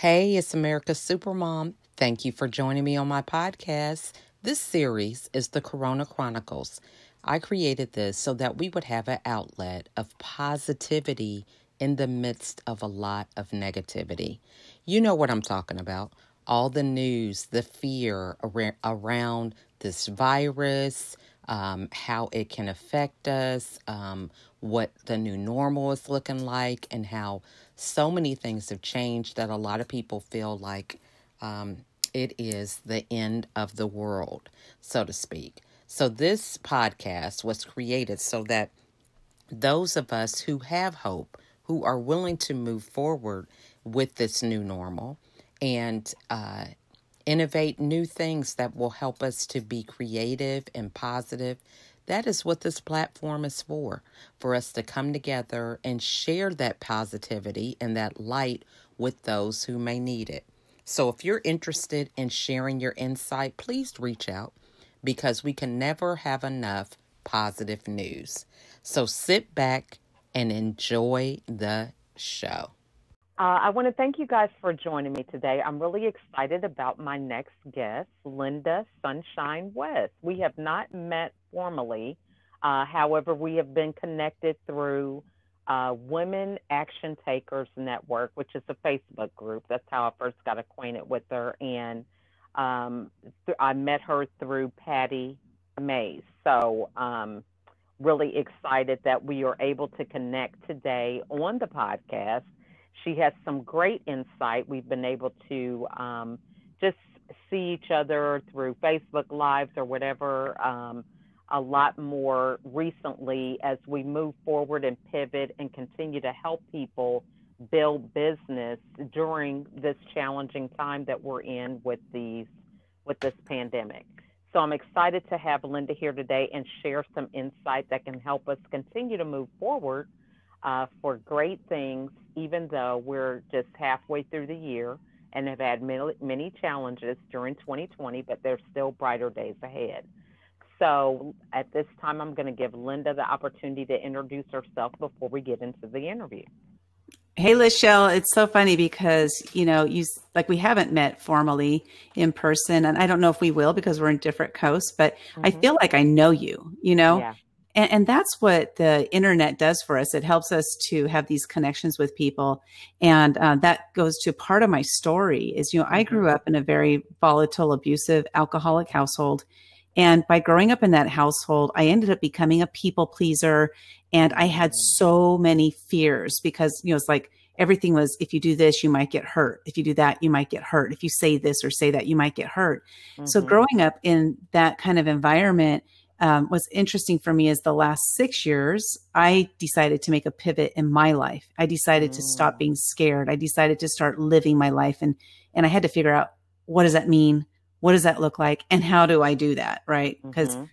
Hey, it's America's Supermom. Thank you for joining me on my podcast. This series is the Corona Chronicles. I created this so that we would have an outlet of positivity in the midst of a lot of negativity. You know what I'm talking about. All the news, the fear around this virus, um, how it can affect us, um, what the new normal is looking like, and how so many things have changed that a lot of people feel like um, it is the end of the world, so to speak. So, this podcast was created so that those of us who have hope, who are willing to move forward with this new normal and uh, innovate new things that will help us to be creative and positive that is what this platform is for for us to come together and share that positivity and that light with those who may need it. So, if you're interested in sharing your insight, please reach out because we can never have enough positive news. So, sit back and enjoy the show. Uh, I want to thank you guys for joining me today. I'm really excited about my next guest, Lynda Sunshine West. We have not met formally, uh, however, we have been connected through uh, Women Action Takers Network, which is a Facebook group. That's how I first got acquainted with her. And um, th- I met her through Patty Mays. So, um, really excited that we are able to connect today on the podcast she has some great insight. We've been able to um, just see each other through Facebook Lives or whatever um, a lot more recently as we move forward and pivot and continue to help people build business during this challenging time that we're in with these with this pandemic. So I'm excited to have Lynda here today and share some insight that can help us continue to move forward uh, for great things, even though we're just halfway through the year and have had many, many challenges during 2020, but there's still brighter days ahead. So at this time, I'm going to give Lynda the opportunity to introduce herself before we get into the interview. Hey, Lachelle, it's so funny because, you know, you like we haven't met formally in person, and I don't know if we will because we're in different coasts, but mm-hmm. I feel like I know you, you know, yeah. And, and, that's what the internet does for us. It helps us to have these connections with people. And uh, that goes to part of my story is, you know, I grew mm-hmm. up in a very volatile, abusive, alcoholic household. And by growing up in that household, I ended up becoming a people pleaser. And I had mm-hmm. so many fears because, you know, it's like everything was if you do this, you might get hurt. If you do that, you might get hurt. If you say this or say that, you might get hurt. Mm-hmm. So growing up in that kind of environment, um, what's interesting for me is the last six years, I decided to make a pivot in my life. I decided mm. to stop mm. being scared. I decided to start living my life, and and I had to figure out what does that mean, what does that look like, and how do I do that, right? Because mm-hmm.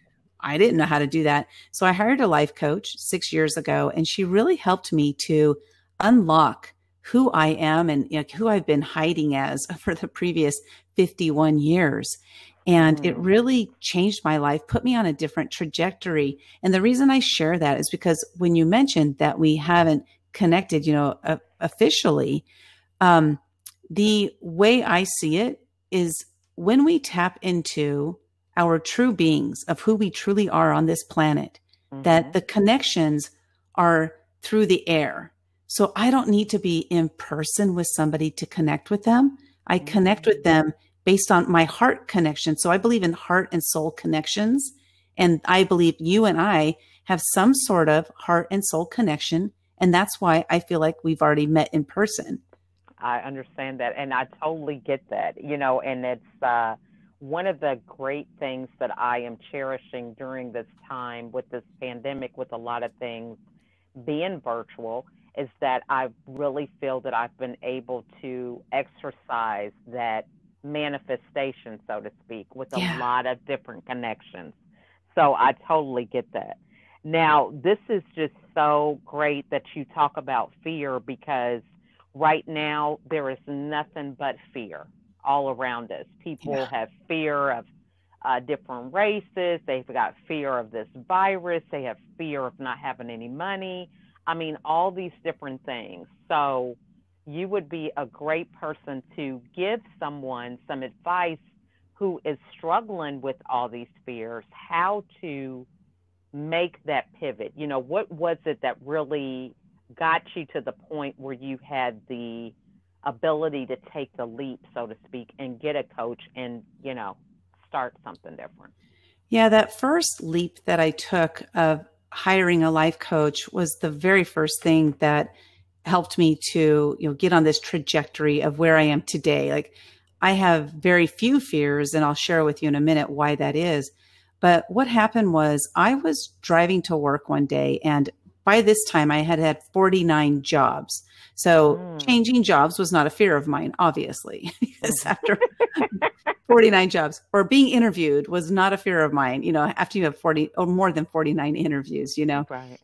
I didn't know how to do that. So I hired a life coach six years ago, and she really helped me to unlock who I am and you know, who I've been hiding as for the previous 51 years. And it mm. really changed my life, put me on a different trajectory. And the reason I share that is because when you mentioned that we haven't connected, you know, uh, officially, um, the way I see it is when we tap into our true beings of who we truly are on this planet, mm-hmm. that the connections are through the air. So I don't need to be in person with somebody to connect with them. I connect with them based on my heart connection. So I believe in heart and soul connections. And I believe you and I have some sort of heart and soul connection. And that's why I feel like we've already met in person. I understand that. And I totally get that, you know, and it's, uh, one of the great things that I am cherishing during this time with this pandemic, with a lot of things being virtual, is that I really feel that I've been able to exercise that manifestation, so to speak, with a yeah. lot of different connections. So I totally get that. Now, this is just so great that you talk about fear because right now there is nothing but fear all around us. People yeah. have fear of uh, different races, they've got fear of this virus, they have fear of not having any money. I mean, all these different things. So, you would be a great person to give someone some advice who is struggling with all these fears how to make that pivot. You know, what was it that really got you to the point where you had the ability to take the leap, so to speak, and get a coach and, you know, start something different? Yeah, that first leap that I took of hiring a life coach was the very first thing that helped me to, you know, get on this trajectory of where I am today. Like I have very few fears and I'll share with you in a minute why that is. But what happened was I was driving to work one day and by this time I had had 49 jobs. So mm. changing jobs was not a fear of mine, obviously, because after 49 jobs or being interviewed was not a fear of mine, you know, after you have 40 or more than 49 interviews, you know. Right.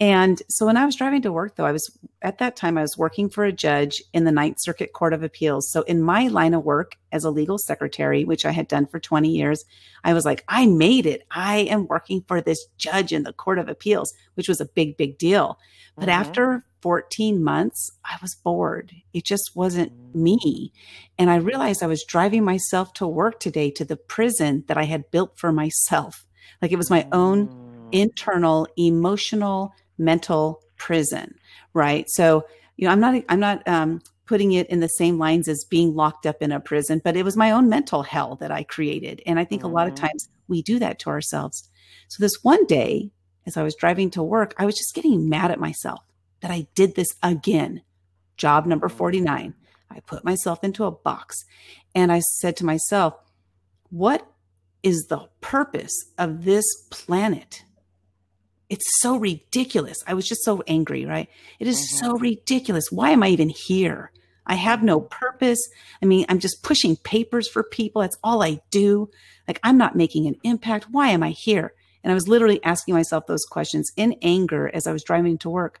And so when I was driving to work, though, I was at that time, I was working for a judge in the Ninth Circuit Court of Appeals. So in my line of work as a legal secretary, which I had done for 20 years, I was like, I made it. I am working for this judge in the Court of Appeals, which was a big, big deal. But mm-hmm. after 14 months, I was bored. It just wasn't me. And I realized I was driving myself to work today to the prison that I had built for myself. Like it was my own mm. internal emotional mental prison, right? So, you know, I'm not, I'm not, um, putting it in the same lines as being locked up in a prison, but it was my own mental hell that I created. And I think mm-hmm. a lot of mm-hmm. times we do that to ourselves. So this one day, as I was driving to work, I was just getting mad at myself that I did this again. Job number mm-hmm. 49. I put myself into a box and I said to myself, what is the purpose of this planet? It's so ridiculous. I was just so angry, right? It is mm-hmm. so ridiculous. Why am I even here? I have no purpose. I mean, I'm just pushing papers for people. That's all I do. Like, I'm not making an impact. Why am I here? And I was literally asking myself those questions in anger as I was driving to work.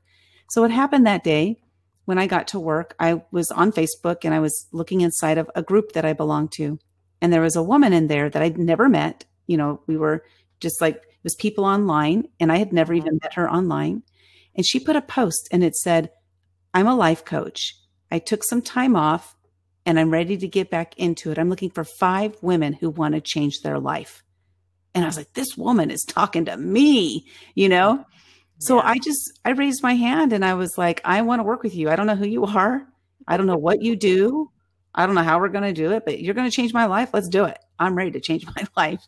So, what happened that day when I got to work, I was on Facebook and I was looking inside of a group that I belonged to. And there was a woman in there that I'd never met. You know, we were just like was people online, and I had never even met her online. And she put a post and it said, I'm a life coach. I took some time off and I'm ready to get back into it. I'm looking for five women who want to change their life. And I was like, this woman is talking to me, you know? So yeah. I just, I raised my hand and I was like, I want to work with you. I don't know who you are. I don't know what you do. I don't know how we're going to do it, but you're going to change my life. Let's do it. I'm ready to change my life.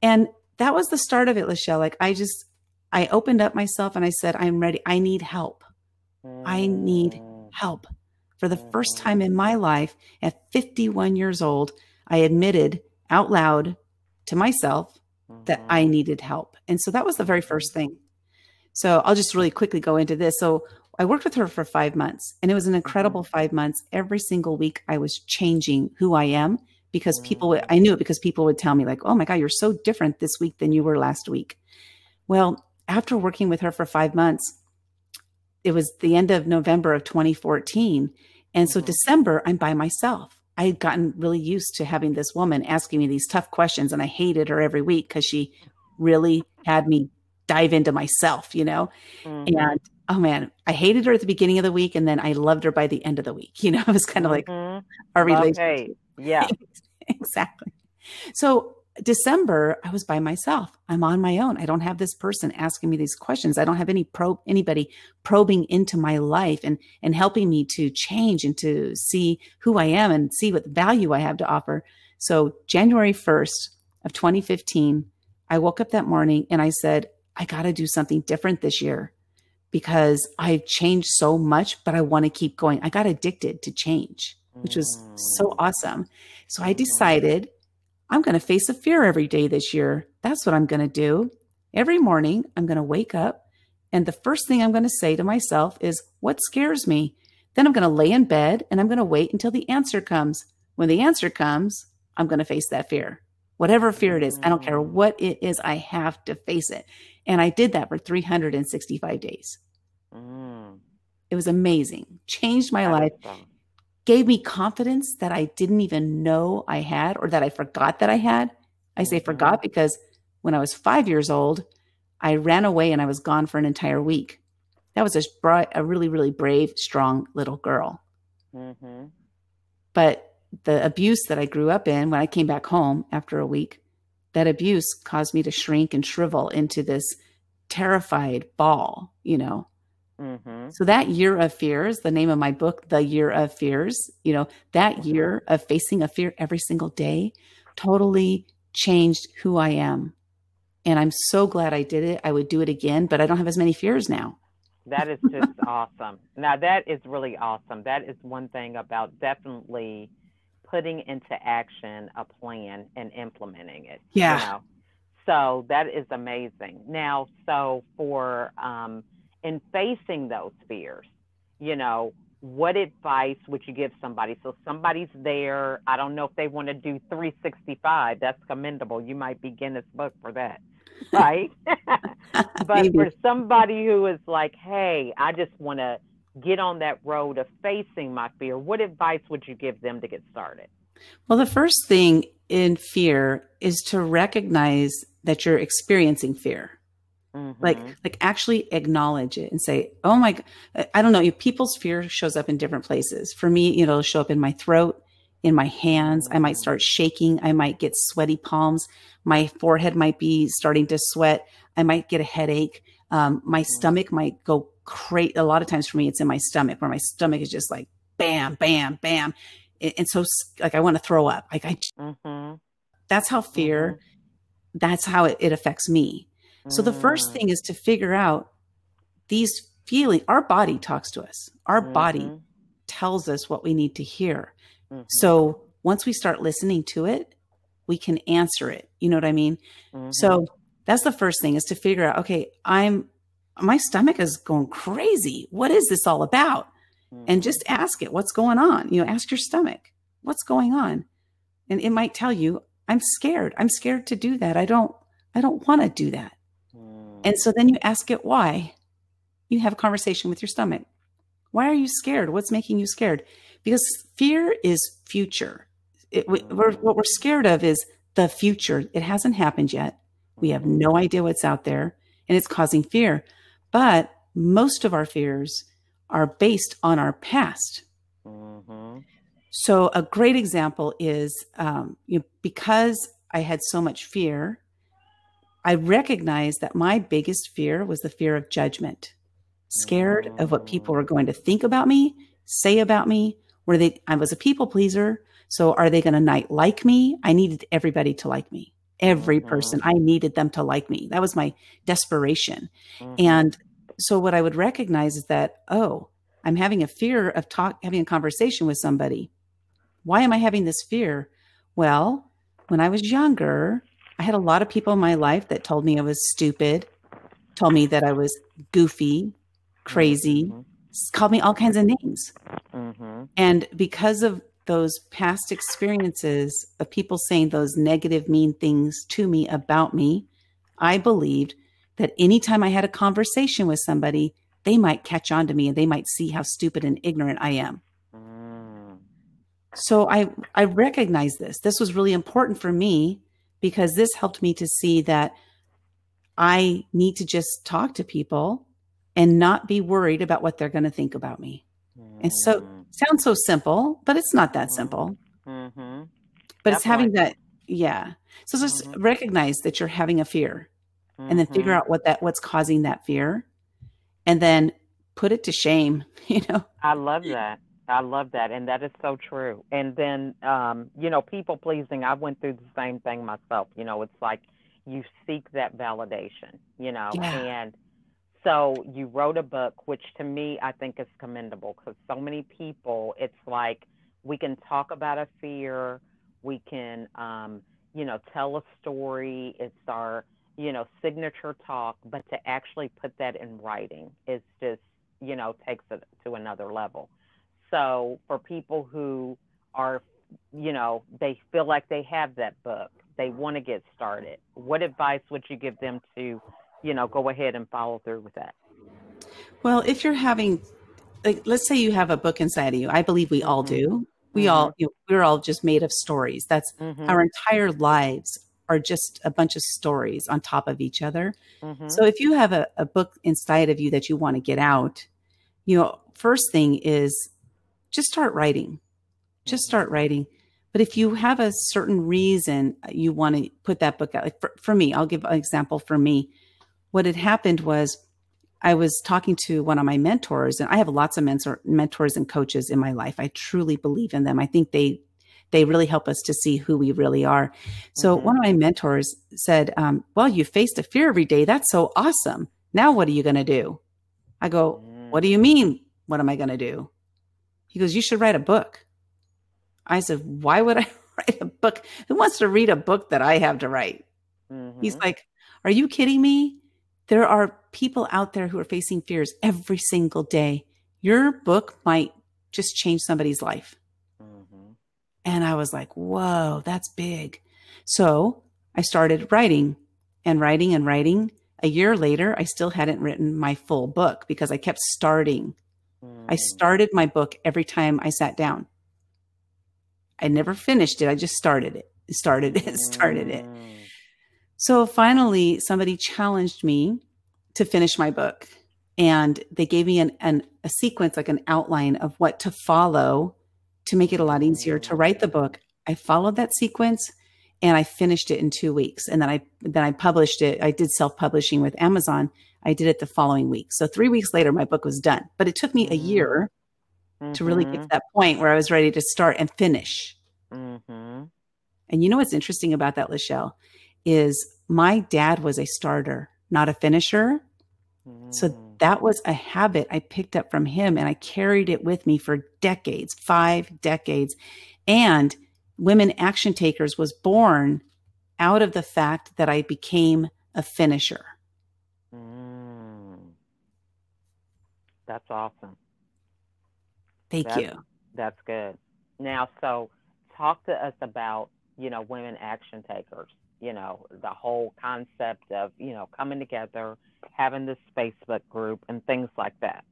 And that was the start of it, Lachelle. Like I just, I opened up myself and I said, I'm ready. I need help. I need mm. help. For the first time in my life, at 51 years old, I admitted out loud to myself that I mm-hmm. needed help. And so that was the very first thing. So I'll just really quickly go into this. So I worked with her for five months, and it was an incredible mm-hmm. five months. Every single week, I was changing who I am because people would, I knew it because people would tell me like, "Oh my god, you're so different this week than you were last week." Well, after working with her for 5 months, it was the end of November of 2014, and so mm-hmm. December I'm by myself. I had gotten really used to having this woman asking me these tough questions and I hated her every week cuz she really had me dive into myself, you know. Mm-hmm. And oh man, I hated her at the beginning of the week and then I loved her by the end of the week. You know, it was kind of like mm-hmm. our relationship. Yeah. exactly. So December, I was by myself. I'm on my own. I don't have this person asking me these questions. I don't have any probe anybody probing into my life and and helping me to change and to see who I am and see what value I have to offer. So January 1st of 2015, I woke up that morning and I said, I got to do something different this year because I've changed so much, but I want to keep going. I got addicted to change which was so mm. awesome. So I decided I'm going to face a fear every day this year. That's what I'm going to do. Every morning, I'm going to wake up, and the first thing I'm going to say to myself is, What scares me? Then I'm going to lay in bed and I'm going to wait until the answer comes. When the answer comes, I'm going to face that fear. Whatever fear it is, I don't care mm. what it is, I have to face it. And I did that for 365 days. Mm. It was amazing, changed my life gave me confidence that I didn't even know I had or that I forgot that I had. I say mm-hmm. forgot because when I was five years old, I ran away and I was gone for an entire week. That was a, a really, really brave, strong little girl. Mm-hmm. But the abuse that I grew up in when I came back home after a week, that abuse caused me to shrink and shrivel into this terrified ball, you know. Mm-hmm. So that year of fears, the name of my book, The Year of Fears, you know, that mm-hmm. year of facing a fear every single day totally changed who I am. And I'm so glad I did it. I would do it again, but I don't have as many fears now. That is just awesome. Now, that is really awesome. That is one thing about definitely putting into action a plan and implementing it. Yeah. You know? So that is amazing. Now, so for um, in facing those fears, you know, what advice would you give somebody? So somebody's there. I don't know if they want to do 365. That's commendable. You might be Guinness Book for that, right? but for somebody who is like, hey, I just want to get on that road of facing my fear, what advice would you give them to get started? Well, the first thing in fear is to recognize that you're experiencing fear. Mm-hmm. Like, like actually acknowledge it and say, "Oh my!" I don't know. People's fear shows up in different places. For me, you know, it'll show up in my throat, in my hands. I might start shaking. I might get sweaty palms. My forehead might be starting to sweat. I might get a headache. Um, my mm-hmm. stomach might go crazy. A lot of times for me, it's in my stomach where my stomach is just like bam, bam, bam, and so like I want to throw up. Like I, mm-hmm. that's how fear. Mm-hmm. That's how it, it affects me. So the first thing is to figure out these feeling Our body talks to us. Our mm-hmm. body tells us what we need to hear. Mm-hmm. So once we start listening to it, we can answer it. You know what I mean? Mm-hmm. So that's the first thing is to figure out, okay, I'm my stomach is going crazy. What is this all about? And just mm-hmm. ask it, what's going on? You know, ask your stomach, what's going on? And it might tell you, I'm scared. I'm scared to do that. I don't I don't want to do that. And so then you ask it why. You have a conversation with your stomach. Why are you scared? What's making you scared? Because fear is future. It, we're, what we're scared of is the future. It hasn't happened yet. We have no idea what's out there and it's causing fear. But most of our fears are based on our past. Mm-hmm. So, a great example is um, you know, because I had so much fear, I recognized that my biggest fear was the fear of judgment, scared of what people were going to think about me, say about me. Were they, I was a people pleaser. So are they going to not like me? I needed everybody to like me. Every mm-hmm. person, I needed them to like me. That was my desperation. Mm-hmm. And so what I would recognize is that, oh, I'm having a fear of talk, having a conversation with somebody. Why am I having this fear? Well, when I was younger, I had a lot of people in my life that told me I was stupid, told me that I was goofy, crazy, mm-hmm. called me all kinds of names. Mm-hmm. And because of those past experiences of people saying those negative, mean things to me about me, I believed that anytime I had a conversation with somebody, they might catch on to me and they might see how stupid and ignorant I am. Mm. So I I recognize this. This was really important for me because this helped me to see that I need to just talk to people and not be worried about what they're going to think about me. Mm-hmm. And so mm. sounds so simple, but it's not that mm-hmm. simple. Mm-hmm. But it's having that, yeah. So just mm-hmm. recognize that you're having a fear, and then figure mm-hmm. out what that what's causing that fear, and then put it to shame. You know. I love that. I love that, and that is so true. And then, um, you know, people pleasing. I went through the same thing myself. You know, it's like you seek that validation. You know, yeah. and so you wrote a book, which to me I think is commendable because so many people, it's like we can talk about a fear, we can, um, you know, tell a story. It's our, you know, signature talk, but to actually put that in writing is just, you know, takes it to another level. So for people who are, you know, they feel like they have that book, they want to get started. What advice would you give them to, you know, go ahead and follow through with that? Well, if you're having, like, let's say you have a book inside of you. I believe we all mm-hmm. do. We mm-hmm. all, you know, we're all just made of stories. That's mm-hmm. our entire lives are just a bunch of stories on top of each other. Mm-hmm. So if you have a, a book inside of you that you want to get out, you know, first thing is just start writing. Just start writing. But if you have a certain reason you want to put that book out, like for, for me, I'll give an example for me. What had happened was I was talking to one of my mentors, and I have lots of mentor, mentors and coaches in my life. I truly believe in them. I think they they really help us to see who we really are. So mm-hmm. one of my mentors said, um, "Well, you faced a fear every day. That's so awesome. Now what are you going to do?" I go, "What do you mean? What am I going to do?" He goes, "You should write a book." I said, Why would I write a book? Who wants to read a book that I have to write? Mm-hmm. He's like, Are you kidding me? There are people out there who are facing fears every single day. Your book might just change somebody's life. Mm-hmm. And I was like, Whoa, that's big. So I started writing and writing and writing. A year later, I still hadn't written my full book because I kept starting. Mm. I started my book every time I sat down. I never finished it. I just started it, started it, started it. Mm. So finally, somebody challenged me to finish my book. And they gave me an, an, a sequence, like an outline of what to follow to make it a lot easier to write the book. I followed that sequence and I finished it in two weeks. And then I then I published it. I did self-publishing with Amazon. I did it the following week. So three weeks later, my book was done. But it took me a mm. year mm-hmm. to really get to mm-hmm. that point where I was ready to start and finish. Mm-hmm. And you know what's interesting about that, Lachelle, is my dad was a starter, not a finisher. Mm. So that was a habit I picked up from him and I carried it with me for decades, five decades. And Women Action Takers was born out of the fact that I became a finisher. Mm. That's awesome. Thank that's, you. That's good. Now, so talk to us about, you know, women action takers, you know, the whole concept of, you know, coming together, having this Facebook group and things like that.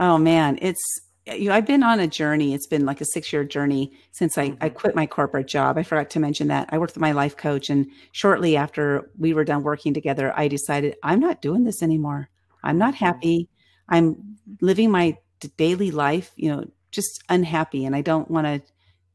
Oh man, it's you know, I've been on a journey. It's been like a six year journey since I, I mm-hmm. quit my corporate job. I forgot to mention that. I worked with my life coach. And shortly after we were done working together, I decided I'm not doing this anymore. I'm not mm-hmm. happy. I'm living my daily life, you know, just unhappy and I don't want to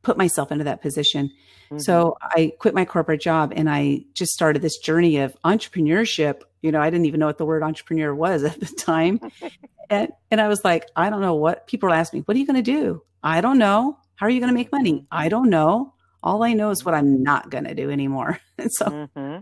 put myself into that position. Mm-hmm. So I quit my corporate job and I just started this journey of entrepreneurship. You know, I didn't even know what the word entrepreneur was at the time. and, and I was like, I don't know what people asking me, what are you going to do? I don't know. How are you going to make money? I don't know. All I know is what I'm not going to do anymore. And so mm-hmm.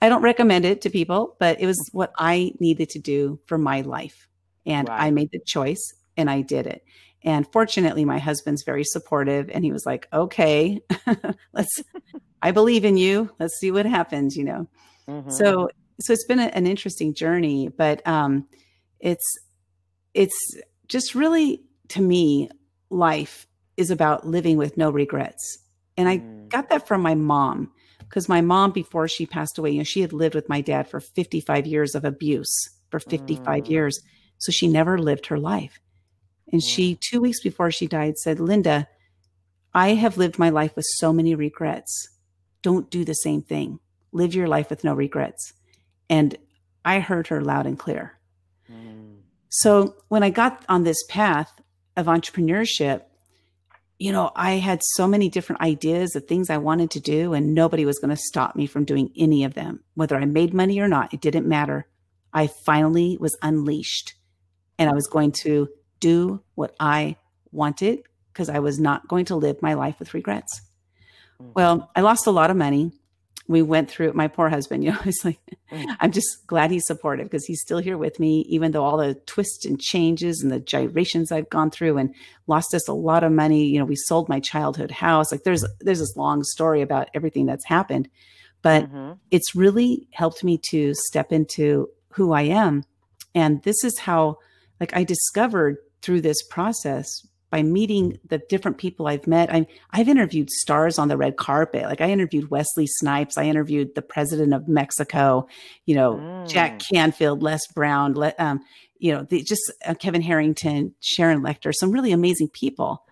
I don't recommend it to people, but it was what I needed to do for my life. And I made the choice and I did it. And fortunately, my husband's very supportive and he was like, okay, let's, I believe in you. Let's see what happens, you know? Mm-hmm. So, so it's been a, an interesting journey, but, um, it's, it's just really to me, life is about living with no regrets. And I mm. got that from my mom because my mom, before she passed away, you know, she had lived with my dad for 55 years of abuse for 55 mm. years. So she never lived her life. And she, two weeks before she died, said, Lynda, I have lived my life with so many regrets. Don't do the same thing. Live your life with no regrets. And I heard her loud and clear. Mm. So when I got on this path of entrepreneurship, you know, I had so many different ideas of things I wanted to do, and nobody was going to stop me from doing any of them. Whether I made money or not, it didn't matter. I finally was unleashed and I was going to do what I wanted because I was not going to live my life with regrets. Mm. Well, I lost a lot of money. We went through my poor husband, you know, it's like, mm. I'm just glad he's supportive because he's still here with me, even though all the twists and changes and the gyrations I've gone through and lost us a lot of money. You know, we sold my childhood house. Like there's, there's this long story about everything that's happened, but mm-hmm. it's really helped me to step into who I am. And this is how, like, I discovered through this process by meeting the different people I've met. i have interviewed stars on the red carpet. Like I interviewed Wesley Snipes. I interviewed the president of Mexico, you know, mm. Jack Canfield, Les Brown, Le, um, you know, the, just uh, Kevin Harrington, Sharon Lechter, some really amazing people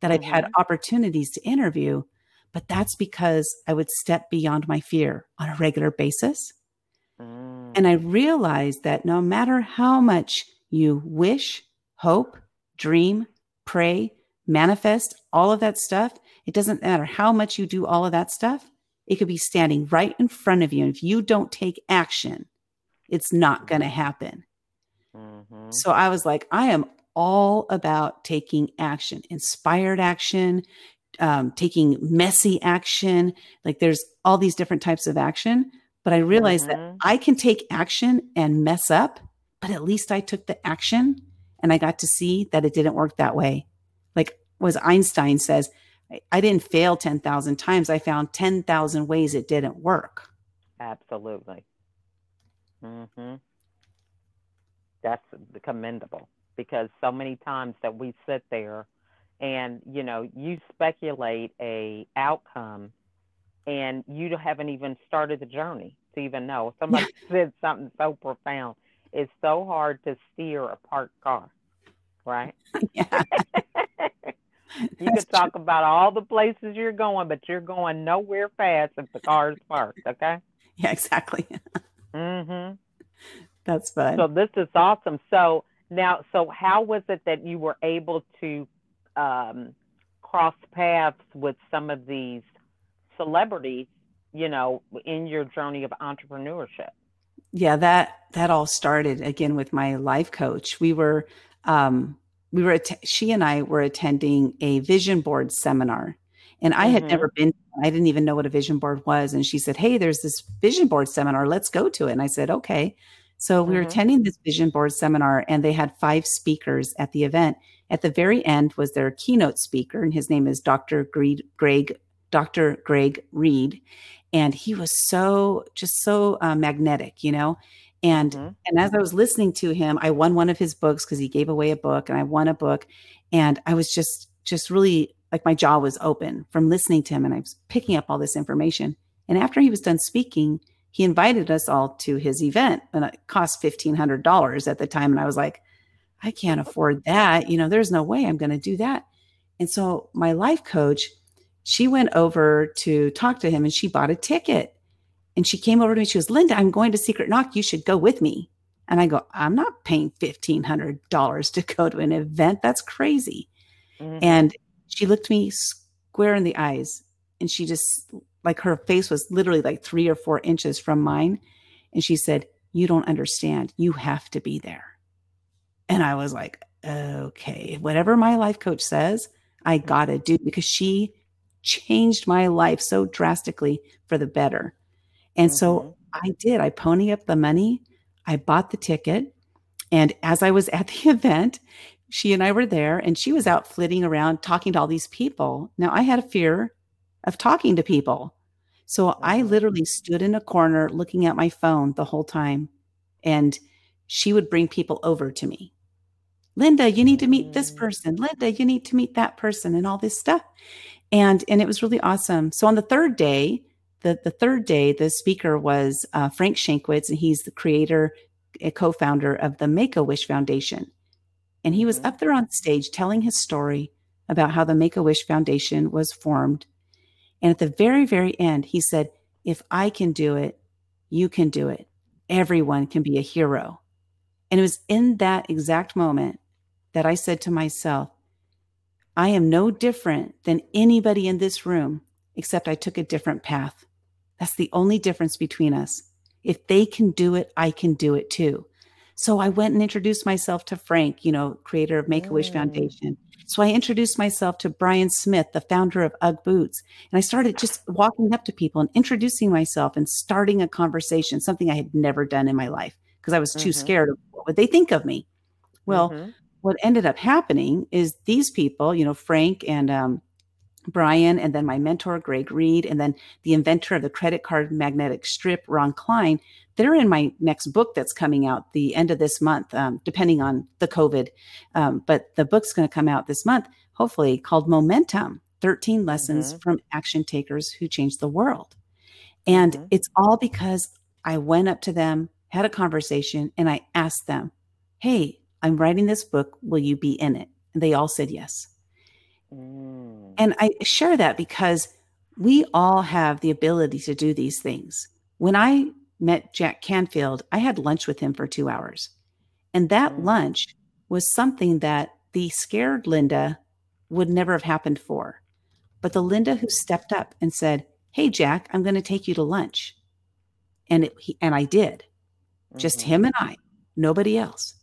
that mm-hmm. I've had mm-hmm. opportunities to interview. But that's because I would step beyond my fear on a regular basis. Mm. And I realized that no matter how much you wish, hope, dream, pray, manifest, all of that stuff, it doesn't matter how much you do all of that stuff. It could be standing right in front of you. And if you don't take action, it's not going to happen. Mm-hmm. So I was like, I am all about taking action, inspired action, um, taking messy action. Like there's all these different types of action. But I realized mm-hmm. that I can take action and mess up, but at least I took the action and I got to see that it didn't work that way. Like was Einstein says, I didn't fail 10,000 times. I found 10,000 ways it didn't work. Absolutely. Mm-hmm. That's commendable because so many times that we sit there and, you know, you speculate a outcome and you haven't even started the journey to even know. Somebody said something so profound. It's so hard to steer a parked car, right? Yeah. you could talk true. about all the places you're going, but you're going nowhere fast if the car is parked. Okay. Yeah, exactly. mm-hmm. That's fun. So this is awesome. So now, so how was it that you were able to um, cross paths with some of these celebrities? You know, in your journey of entrepreneurship. Yeah, that that all started again with my life coach. We were um, we were att- she and I were attending a vision board seminar and I had mm-hmm. never been I didn't even know what a vision board was and she said, "Hey, there's this vision board seminar. Let's go to it." And I said, "Okay." So mm-hmm. we were mm-hmm. attending this vision board seminar and they had five speakers at the event. At the very end was their keynote speaker and his name is Dr. Greg, Greg Dr. Greg Reid and he was so just so uh, magnetic, you know. And mm-hmm. and as I was listening to him, I won one of his books because he gave away a book, and I won a book, and I was just just really like my jaw was open from listening to him, and I was picking up all this information. And after he was done speaking, he invited us all to his event, and it cost fifteen hundred dollars at the time, and I was like, I can't afford that. You know, there's no way I'm going to do that. And so my life coach, she went over to talk to him, and she bought a ticket and she came over to me. She goes, Lynda, I'm going to Secret Knock. You should go with me. And I go, I'm not paying $1,500 to go to an event. That's crazy. Mm-hmm. And she looked me square in the eyes and she just, like her face was literally like three or four inches from mine. And she said, You don't understand. You have to be there. And I was like, Okay, whatever my life coach says, I mm-hmm. got to do because she changed my life so drastically for the better. And mm-hmm. so I did. I pony up the money. I bought the ticket. And as I was at the event, she and I were there and she was out flitting around talking to all these people. Now I had a fear of talking to people. So I mm-hmm. literally stood in a corner looking at my phone the whole time. And she would bring people over to me. Lynda, you need to meet this mm. person. Lynda, you need to meet that person and all this stuff. And and it was really awesome. So on the third day, the, the third day, the speaker was uh, Frank Shankwitz, and he's the creator, a co-founder of the Make a Wish Foundation. And he was mm-hmm. up there on stage telling his story about how the Make a Wish Foundation was formed. And at the very, very end, he said, If I can do it, you can do it. Everyone can be a hero. And it was in that exact moment that I said to myself, I am no different than anybody in this room, except I took a different path. That's the only difference between us. If they can do it, I can do it too. So I went and introduced myself to Frank, you know, creator of Make a Wish mm. Foundation. So I introduced myself to Brian Smith, the founder of UGG Boots. And I started just walking up to people and introducing myself and starting a conversation, something I had never done in my life because I was too mm-hmm. scared of what would they think of me. Well, mm-hmm. What ended up happening is these people, you know, Frank and um, Brian, and then my mentor, Greg Reid, and then the inventor of the credit card magnetic strip, Ron Klein. They're in my next book that's coming out the end of this month, um, depending on the COVID. Um, but the book's going to come out this month, hopefully, called Momentum 13 Lessons mm-hmm. from Action Takers Who Changed the World. And mm-hmm. it's all because I went up to them, had a conversation, and I asked them, Hey, I'm writing this book. Will you be in it? And they all said yes. Mm. And I share that because we all have the ability to do these things. When I met Jack Canfield, I had lunch with him for two hours. And that mm. lunch was something that the scared Lynda would never have happened for. But the Lynda who stepped up and said, Hey, Jack, I'm going to take you to lunch. And, it, he, and I did, mm-hmm. just him and I, nobody else,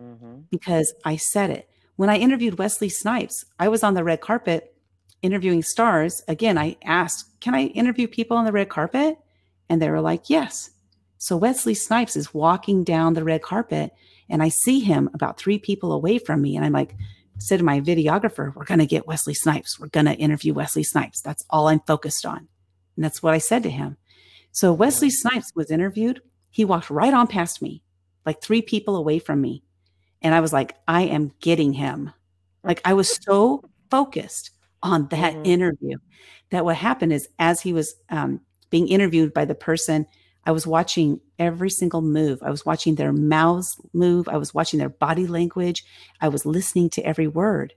mm-hmm. because I said it. When I interviewed Wesley Snipes, I was on the red carpet interviewing stars. Again, I asked, Can I interview people on the red carpet? And they were like, Yes. So Wesley Snipes is walking down the red carpet and I see him about three people away from me. And I'm like, said to my videographer, we're going to get Wesley Snipes. We're going to interview Wesley Snipes. That's all I'm focused on. And that's what I said to him. So Wesley Snipes was interviewed. He walked right on past me, like three people away from me. And I was like, I am getting him. Like I was so focused on that mm-hmm. interview that what happened is as he was um, being interviewed by the person I was watching every single move. I was watching their mouths move. I was watching their body language. I was listening to every word.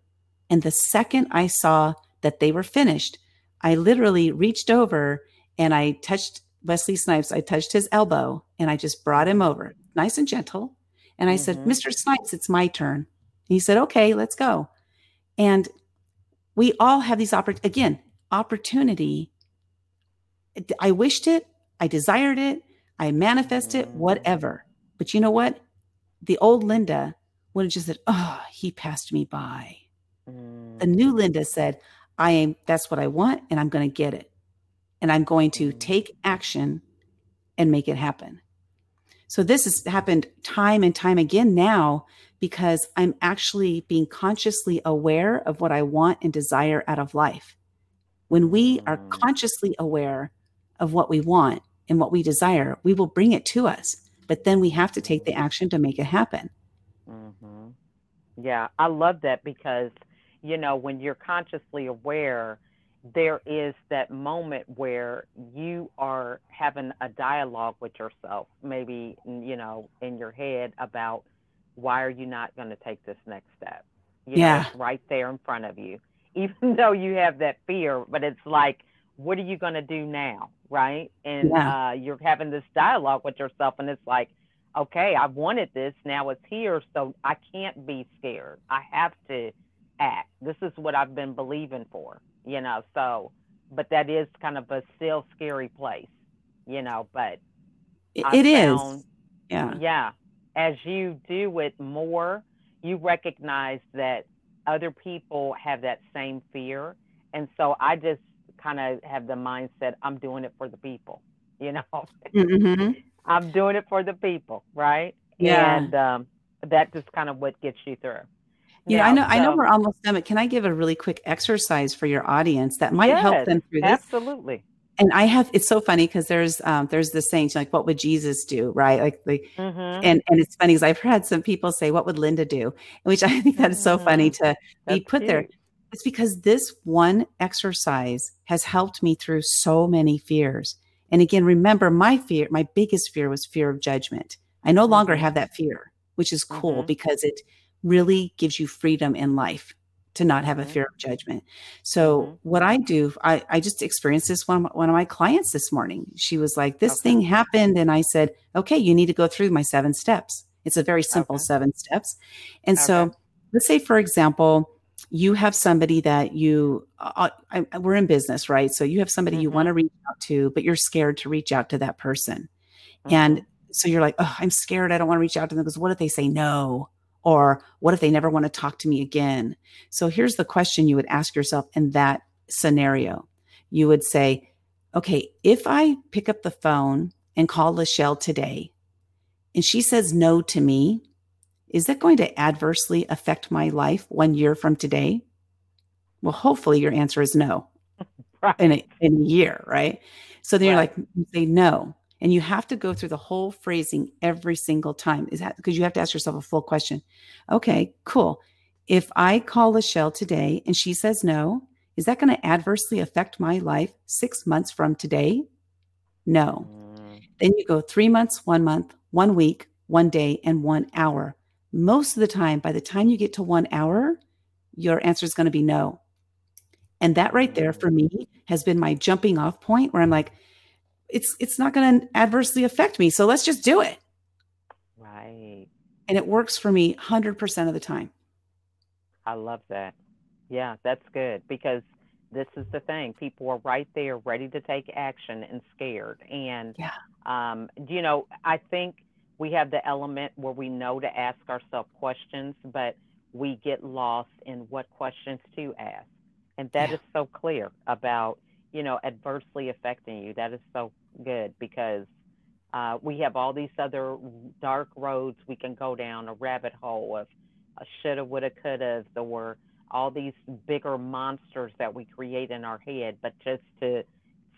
And the second I saw that they were finished, I literally reached over and I touched Wesley Snipes. I touched his elbow and I just brought him over, nice and gentle. And I mm-hmm. said, Mr. Snipes, it's my turn. he said, Okay, let's go. And we all have these opportunities. Again, opportunity. I wished it. I desired it, I manifested it, whatever. But you know what? The old Lynda would have just said, Oh, he passed me by. The new mm. Lynda said, I am, that's what I want, and I'm going to get it. And I'm going to mm. take action and make it happen. So this has happened time and time again now because I'm actually being consciously aware of what I want and desire out of life. When we are mm. consciously aware of what we want, and what we desire, we will bring it to us. But then we have to take the action to make it happen. Mm-hmm. Yeah, I love that because, you know, when you're consciously aware, there is that moment where you are having a dialogue with yourself, maybe, you know, in your head about why are you not going to take this next step? You yeah. Know, right there in front of you. Even though you have that fear, but it's like, what are you going to do now? Right. And yeah. uh, you're having this dialogue with yourself, and it's like, okay, I wanted this. Now it's here. So I can't be scared. I have to act. This is what I've been believing for, you know. So, but that is kind of a still scary place, you know. But it, it found, is. Yeah. Yeah. As you do it more, you recognize that other people have that same fear. And so I just kind of have the mindset I'm doing it for the people, you know. Mm-hmm. I'm doing it for the people, right? Yeah. And um, that just kind of what gets you through. Yeah, now, I know. So, I know we're almost done, but can I give a really quick exercise for your audience that might yes, help them through this? Absolutely. And I have. It's so funny because there's um, there's the saying like, "What would Jesus do?" Right? Like, like, mm-hmm. and and it's funny because I've had some people say, "What would Lynda do?" Which I think that is so funny mm-hmm. to That's be put cute. there. It's because this one exercise has helped me through so many fears. And again, remember my fear, my biggest fear was fear of judgment. I no longer mm-hmm. have that fear, which is cool mm-hmm. because it really gives you freedom in life to not have a mm-hmm. fear of judgment. So mm-hmm. what I do, I, I just experienced this one, one of my clients this morning. She was like, this okay. thing happened. And I said, okay, you need to go through my seven steps. It's a very simple okay. seven steps. And okay. so let's say, for example, you have somebody that you uh, I, we're in business right so you have somebody mm-hmm. you want to reach out to but you're scared to reach out to that person mm-hmm. and so you're like oh i'm scared i don't want to reach out to them because what if they say no or what if they never want to talk to me again so here's the question you would ask yourself in that scenario you would say okay if i pick up the phone and call lachelle today and she says no to me is that going to adversely affect my life one year from today? Well, hopefully your answer is no right. in, a, in a year, right? So then right. you're like, say no. And you have to go through the whole phrasing every single time. Is that because you have to ask yourself a full question? Okay, cool. If I call Lachelle today and she says no, is that going to adversely affect my life six months from today? No. Mm. Then you go three months, one month, one week, one day, and one hour most of the time, by the time you get to one hour, your answer is going to be no. And that right there for me has been my jumping off point where I'm like, it's it's not going to adversely affect me. So let's just do it. Right. And it works for me 100% of the time. I love that. Yeah, that's good because this is the thing. People are right there, ready to take action and scared. And, yeah. um, you know, I think we have the element where we know to ask ourselves questions, but we get lost in what questions to ask. And that yeah. is so clear about, you know, adversely affecting you. That is so good because uh, we have all these other dark roads we can go down, a rabbit hole of a shoulda, woulda, coulda, or all these bigger monsters that we create in our head. But just to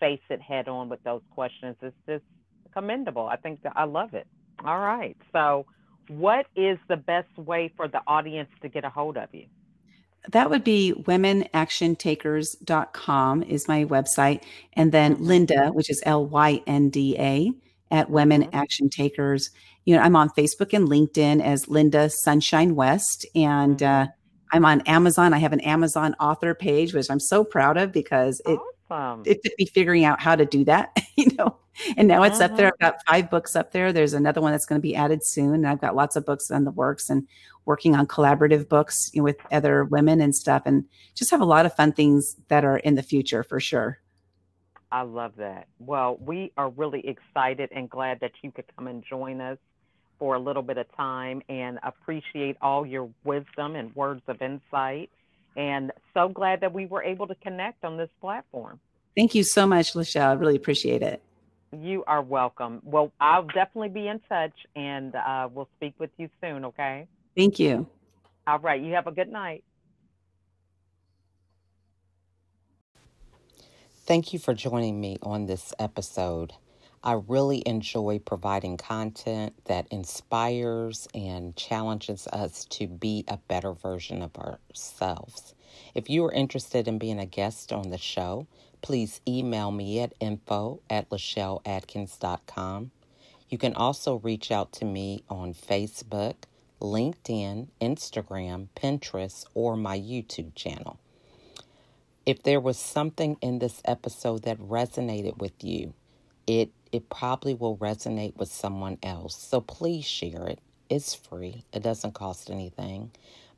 face it head on with those questions is just commendable. I think I love it. All right. So, what is the best way for the audience to get a hold of you? That would be womenactiontakers.com is my website. And then mm-hmm. Which is L Y N D A, at Women mm-hmm. Action Takers. You know, I'm on Facebook and LinkedIn as Lynda Sunshine West. And uh, I'm on Amazon. I have an Amazon author page, which I'm so proud of because it awesome. It took me figuring out how to do that, you know. And now it's uh-huh. up there. Uh-huh. I've got five books up there. There's another one that's going to be added soon. And I've got lots of books on the works and working on collaborative books you know, with other women and stuff. And just have a lot of fun things that are in the future for sure. I love that. Well, we are really excited and glad that you could come and join us for a little bit of time and appreciate all your wisdom and words of insight. And so glad that we were able to connect on this platform. Thank you so much, Lachelle. I really appreciate it. You are welcome. Well, I'll definitely be in touch and uh, we'll speak with you soon, okay? Thank you. All right. You have a good night. Thank you for joining me on this episode. I really enjoy providing content that inspires and challenges us to be a better version of ourselves. If you are interested in being a guest on the show, please email me at info at lachelleatkins.com. You can also reach out to me on Facebook, LinkedIn, Instagram, Pinterest, or my YouTube channel. If there was something in this episode that resonated with you, it it probably will resonate with someone else. So please share it. It's free. It doesn't cost anything.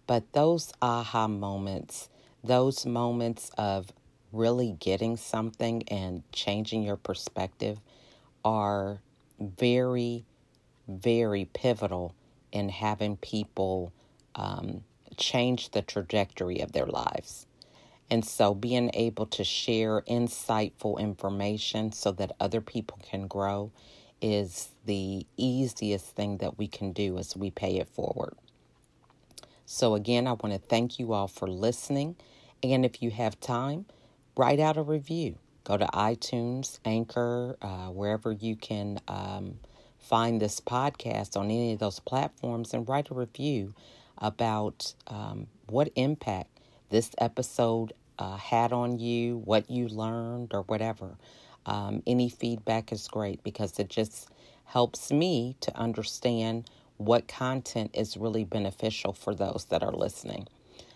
But those aha moments, those moments of really getting something and changing your perspective are very, very pivotal in having people um, change the trajectory of their lives. And so being able to share insightful information so that other people can grow is the easiest thing that we can do as we pay it forward. So, again, I want to thank you all for listening. And if you have time, write out a review. Go to iTunes, Anchor, uh, wherever you can um, find this podcast on any of those platforms and write a review about um, what impact this episode uh, had on you, what you learned, or whatever. Um, any feedback is great because it just helps me to understand what content is really beneficial for those that are listening.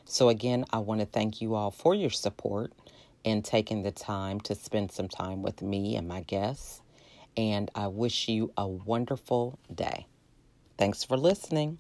So, again, I want to thank you all for your support and taking the time to spend some time with me and my guests. And I wish you a wonderful day. Thanks for listening.